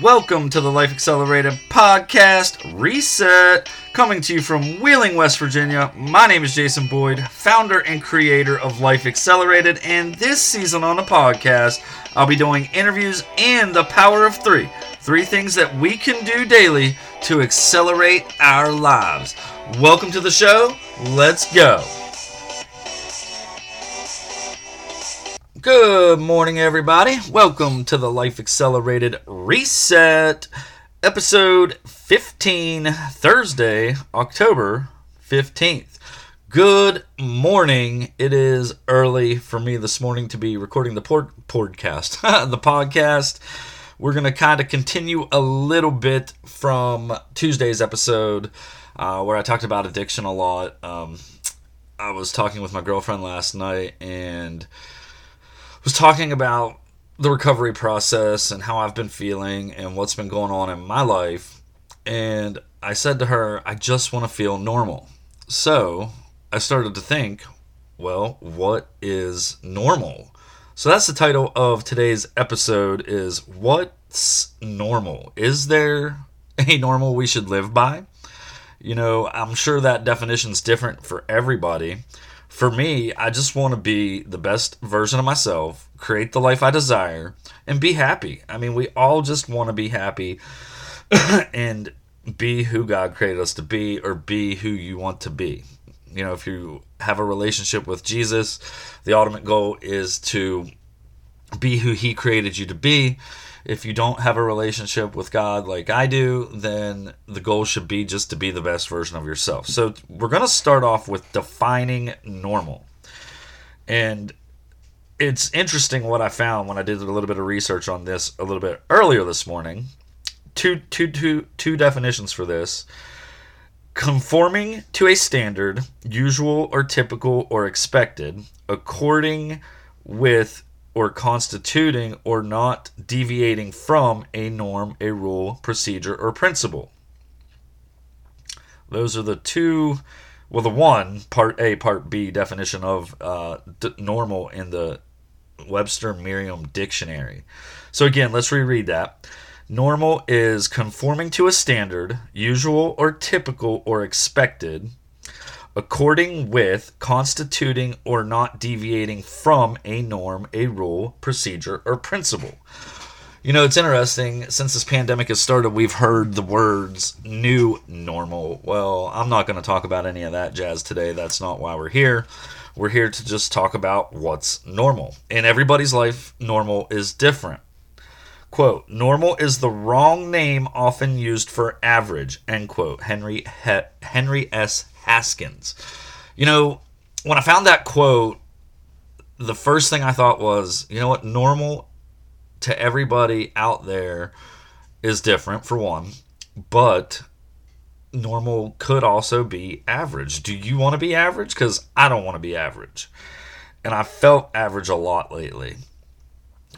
Welcome to the Life Accelerated Podcast Reset, coming to you from Wheeling, West Virginia. My name is Jason Boyd, founder and creator of Life Accelerated, and this season on the podcast, I'll be doing interviews and the power of three. Three things that we can do daily to accelerate our lives. Welcome to the show. Let's go. Good morning, everybody. Welcome to the Life Accelerated Reset, episode 15, Thursday, October 15th. Good morning. It is early for me this morning to be recording the pod- podcast. the podcast. We're going to kind of continue a little bit from Tuesday's episode uh, where I talked about addiction a lot. Um, I was talking with my girlfriend last night and was talking about the recovery process and how I've been feeling and what's been going on in my life. And I said to her, I just want to feel normal. So I started to think, well, what is normal? So that's the title of today's episode is what's normal? Is there a normal we should live by? You know, I'm sure that definition's different for everybody for me, I just want to be the best version of myself, create the life I desire, and be happy. I mean, we all just want to be happy and be who God created us to be or be who you want to be. You know, if you have a relationship with Jesus, the ultimate goal is to be who He created you to be if you don't have a relationship with God like I do, then the goal should be just to be the best version of yourself. So we're going to start off with defining normal. And it's interesting what I found when I did a little bit of research on this a little bit earlier this morning. Two, two, two, two definitions for this conforming to a standard, usual or typical or expected, according with or constituting or not deviating from a norm, a rule, procedure, or principle. Those are the two, well, the one, part A, part B definition of uh, d- normal in the Webster Merriam Dictionary. So, again, let's reread that. Normal is conforming to a standard, usual or typical or expected, according with, constituting, or not deviating from a norm, a rule, procedure, or principle. You know, it's interesting. Since this pandemic has started, we've heard the words new normal. Well, I'm not going to talk about any of that jazz today. That's not why we're here. We're here to just talk about what's normal. In everybody's life, normal is different. Quote, normal is the wrong name often used for average, end quote. Henry, he- Henry S. Haskins. You know, when I found that quote, the first thing I thought was, you know what, normal to everybody out there is different, for one, but normal could also be average. Do you want to be average? Because I don't want to be average. And I felt average a lot lately.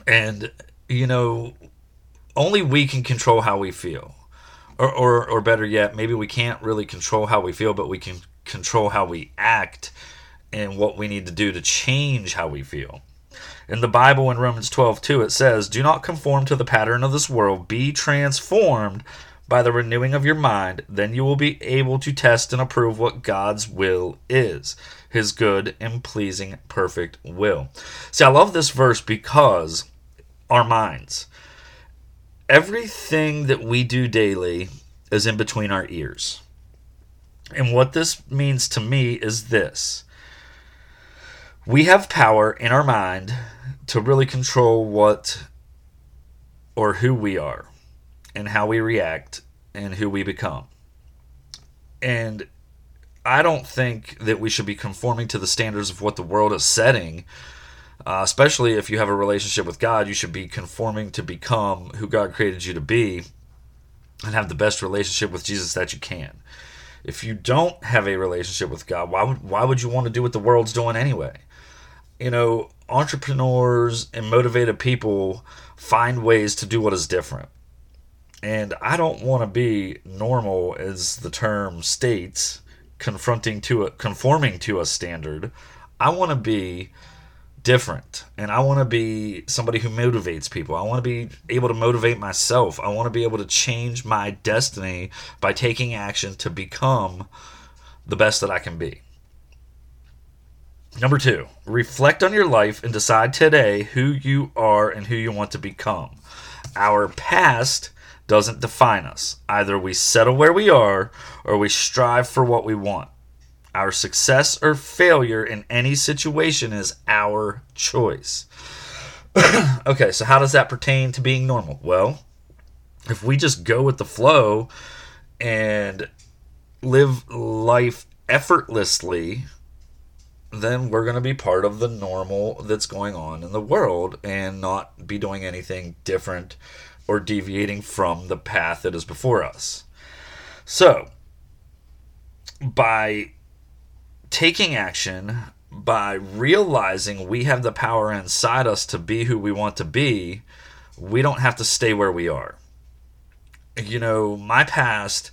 And, you know, only we can control how we feel or, or, or better yet, maybe we can't really control how we feel, but we can control how we act and what we need to do to change how we feel. In the Bible, in Romans 12, 2, it says, Do not conform to the pattern of this world, be transformed by the renewing of your mind. Then you will be able to test and approve what God's will is, his good and pleasing, perfect will. See, I love this verse because our minds everything that we do daily is in between our ears. And what this means to me is this we have power in our mind to really control what or who we are and how we react and who we become. And I don't think that we should be conforming to the standards of what the world is setting uh, especially if you have a relationship with God, you should be conforming to become who God created you to be and have the best relationship with Jesus that you can. If you don't have a relationship with God, why would why would you want to do what the world's doing anyway? You know, entrepreneurs and motivated people find ways to do what is different. And I don't want to be normal as the term states, confronting to a conforming to a standard. I want to be different and I want to be somebody who motivates people. I want to be able to motivate myself. I want to be able to change my destiny by taking action to become the best that I can be. Number two, reflect on your life and decide today who you are and who you want to become. Our past doesn't define us. Either we settle where we are or we strive for what we want. Our success or failure in any situation is our choice. okay, so how does that pertain to being normal? Well, if we just go with the flow and live life effortlessly, then we're going to be part of the normal that's going on in the world and not be doing anything different or deviating from the path that is before us. So, by taking action by realizing we have the power inside us to be who we want to be, we don't have to stay where we are. You know, my past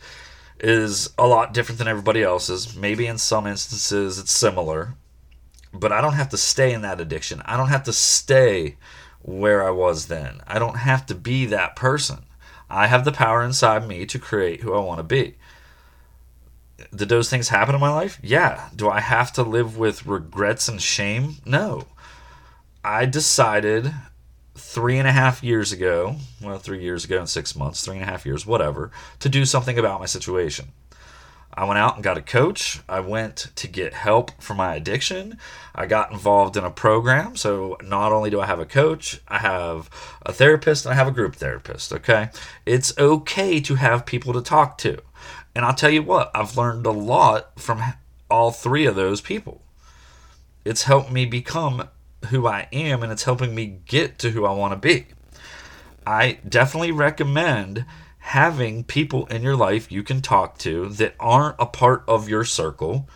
is a lot different than everybody else's. Maybe in some instances it's similar, but I don't have to stay in that addiction. I don't have to stay where I was then. I don't have to be that person. I have the power inside me to create who I want to be did those things happen in my life? Yeah. Do I have to live with regrets and shame? No. I decided three and a half years ago, well, three years ago and six months, three and a half years, whatever, to do something about my situation. I went out and got a coach. I went to get help for my addiction. I got involved in a program. So not only do I have a coach, I have a therapist and I have a group therapist. Okay. It's okay to have people to talk to. And I'll tell you what, I've learned a lot from all three of those people. It's helped me become who I am and it's helping me get to who I want to be. I definitely recommend having people in your life you can talk to that aren't a part of your circle.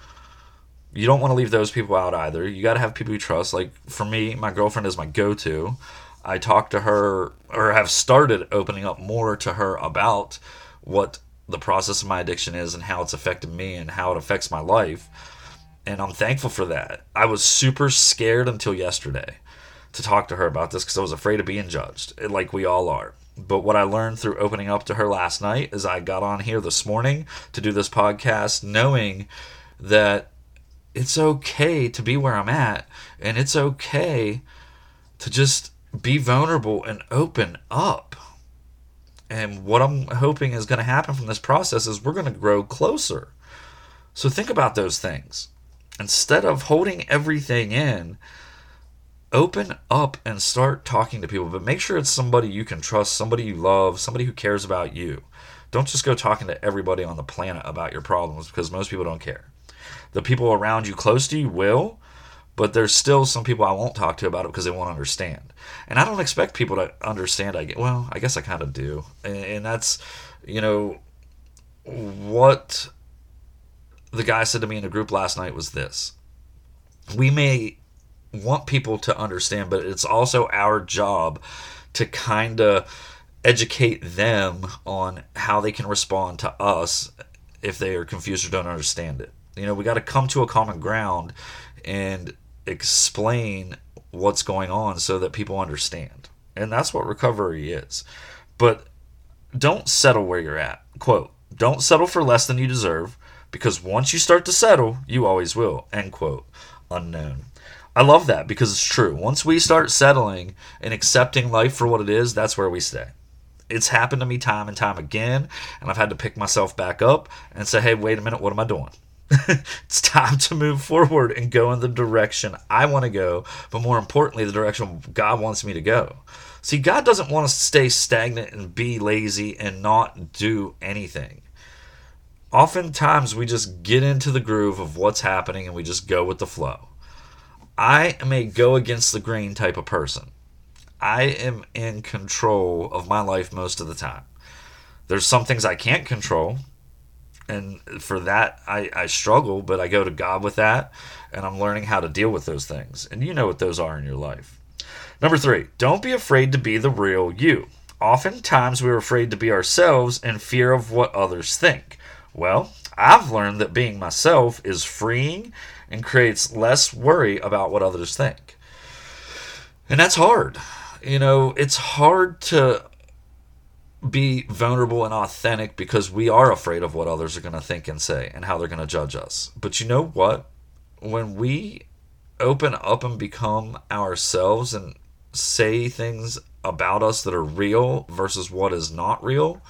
You don't want to leave those people out either. You got to have people you trust. Like for me, my girlfriend is my go to. I talk to her or have started opening up more to her about what the process of my addiction is and how it's affected me and how it affects my life. And I'm thankful for that. I was super scared until yesterday to talk to her about this because I was afraid of being judged, eh, like we all are. But what I learned through opening up to her last night is I got on here this morning to do this podcast knowing that it's okay to be where I'm at and it's okay to just be vulnerable and open up and what I'm hoping is going to happen from this process is we're going to grow closer. So think about those things. Instead of holding everything in, open up and start talking to people, but make sure it's somebody you can trust, somebody you love, somebody who cares about you. Don't just go talking to everybody on the planet about your problems because most people don't care. The people around you close to you will, but there's still some people I won't talk to about it because they won't understand. And I don't expect people to understand. I get well, I guess I kind of do, and, and that's you know what the guy said to me in a group last night was this: we may want people to understand, but it's also our job to kind of educate them on how they can respond to us if they are confused or don't understand it. You know, we got to come to a common ground and explain what's going on so that people understand. And that's what recovery is. But don't settle where you're at. Quote, don't settle for less than you deserve because once you start to settle, you always will. End quote. Unknown. I love that because it's true. Once we start settling and accepting life for what it is, that's where we stay. It's happened to me time and time again, and I've had to pick myself back up and say, hey, wait a minute, what am I doing? it's time to move forward and go in the direction I want to go, but more importantly, the direction God wants me to go. See, God doesn't want us to stay stagnant and be lazy and not do anything. Oftentimes, we just get into the groove of what's happening and we just go with the flow. I am a go against the grain type of person. I am in control of my life most of the time. There's some things I can't control, and for that I, I struggle but i go to god with that and i'm learning how to deal with those things. And you know what those are in your life. Number three don't be afraid to be the real you. Oftentimes we're afraid to be ourselves in fear of what others think. Well i've learned that being myself is freeing and creates less worry about what others think. And that's hard. You know, it's hard to be vulnerable and authentic because we are afraid of what others are going to think and say and how they're going to judge us. But you know what? When we open up and become ourselves and say things about us that are real versus what is not real,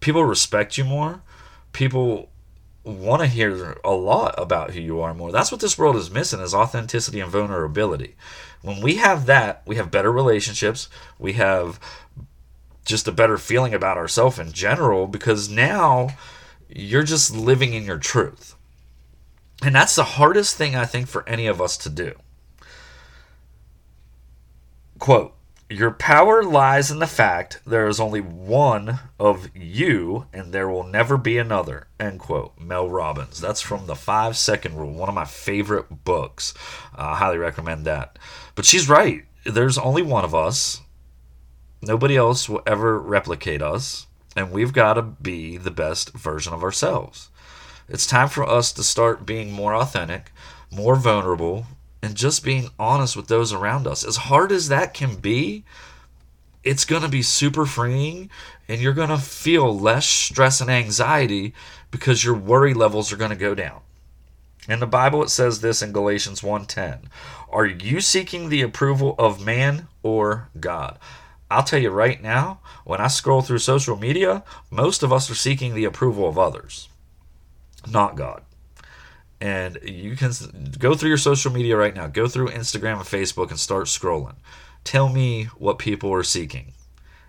people respect you more. People want to hear a lot about who you are more. That's what this world is missing is authenticity and vulnerability. When we have that, we have better relationships. We have just a better feeling about ourselves in general because now you're just living in your truth. And that's the hardest thing I think for any of us to do. Quote, your power lies in the fact there is only one of you and there will never be another. End quote. Mel Robbins. That's from the Five Second Rule, one of my favorite books. I highly recommend that. But she's right. There's only one of us. Nobody else will ever replicate us. And we've got to be the best version of ourselves. It's time for us to start being more authentic, more vulnerable, and just being honest with those around us. As hard as that can be, it's going to be super freeing and you're going to feel less stress and anxiety because your worry levels are going to go down. In the Bible it says this in Galatians 1:10. Are you seeking the approval of man or God? I'll tell you right now, when I scroll through social media, most of us are seeking the approval of others, not God and you can go through your social media right now. Go through Instagram and Facebook and start scrolling. Tell me what people are seeking.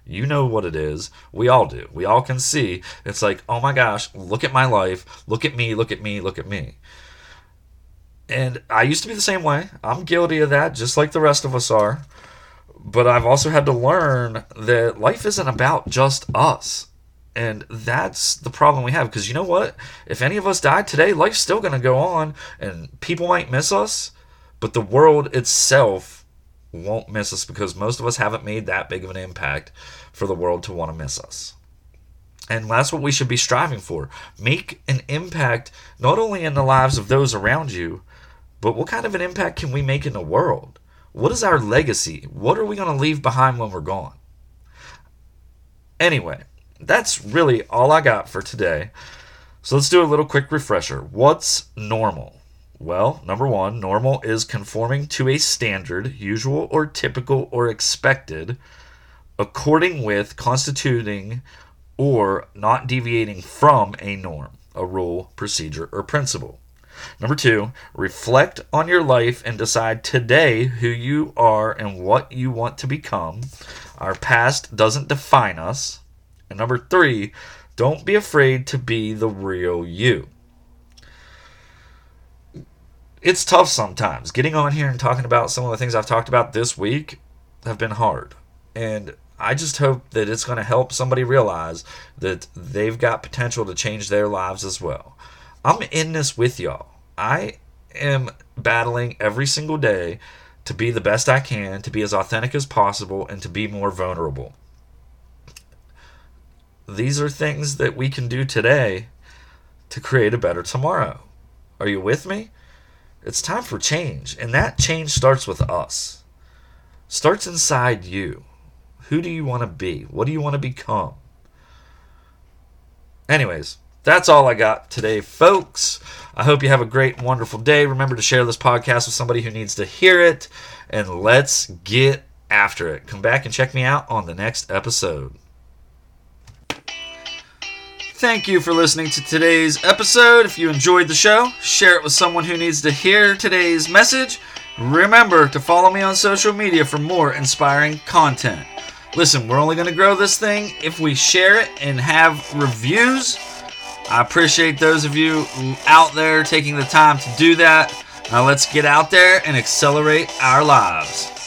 You know what it is. We all do. We all can see. It's like, oh my gosh, look at my life. Look at me. Look at me. Look at me. And I used to be the same way. I'm guilty of that, just like the rest of us are. But I've also had to learn that life isn't about just us. And that's the problem we have because you know what? If any of us died today, life's still going to go on and people might miss us, but the world itself won't miss us because most of us haven't made that big of an impact for the world to want to miss us. And that's what we should be striving for. Make an impact not only in the lives of those around you, but what kind of an impact can we make in the world? What is our legacy? What are we going to leave behind when we're gone? Anyway, that's really all I got for today. So let's do a little quick refresher. What's normal? Well, number one, normal is conforming to a standard, usual or typical or expected, according with, constituting, or not deviating from a norm, a rule, procedure, or principle. Number two, reflect on your life and decide today who you are and what you want to become. Our past doesn't define us. And number three, don't be afraid to be the real you. It's tough sometimes. Getting on here and talking about some of the things I've talked about this week have been hard. And I just hope that it's going to help somebody realize that they've got potential to change their lives as well. I'm in this with y'all. I am battling every single day to be the best I can, to be as authentic as possible, and to be more vulnerable these are things that we can do today to create a better tomorrow. Are you with me? It's time for change, and that change starts with us. Starts inside you. Who do you want to be? What do you want to become? Anyways, that's all I got today, folks. I hope you have a great, wonderful day. Remember to share this podcast with somebody who needs to hear it, and let's get after it. Come back and check me out on the next episode. Thank you for listening to today's episode. If you enjoyed the show, share it with someone who needs to hear today's message. Remember to follow me on social media for more inspiring content. Listen, we're only going to grow this thing if we share it and have reviews. I appreciate those of you out there taking the time to do that. Now let's get out there and accelerate our lives.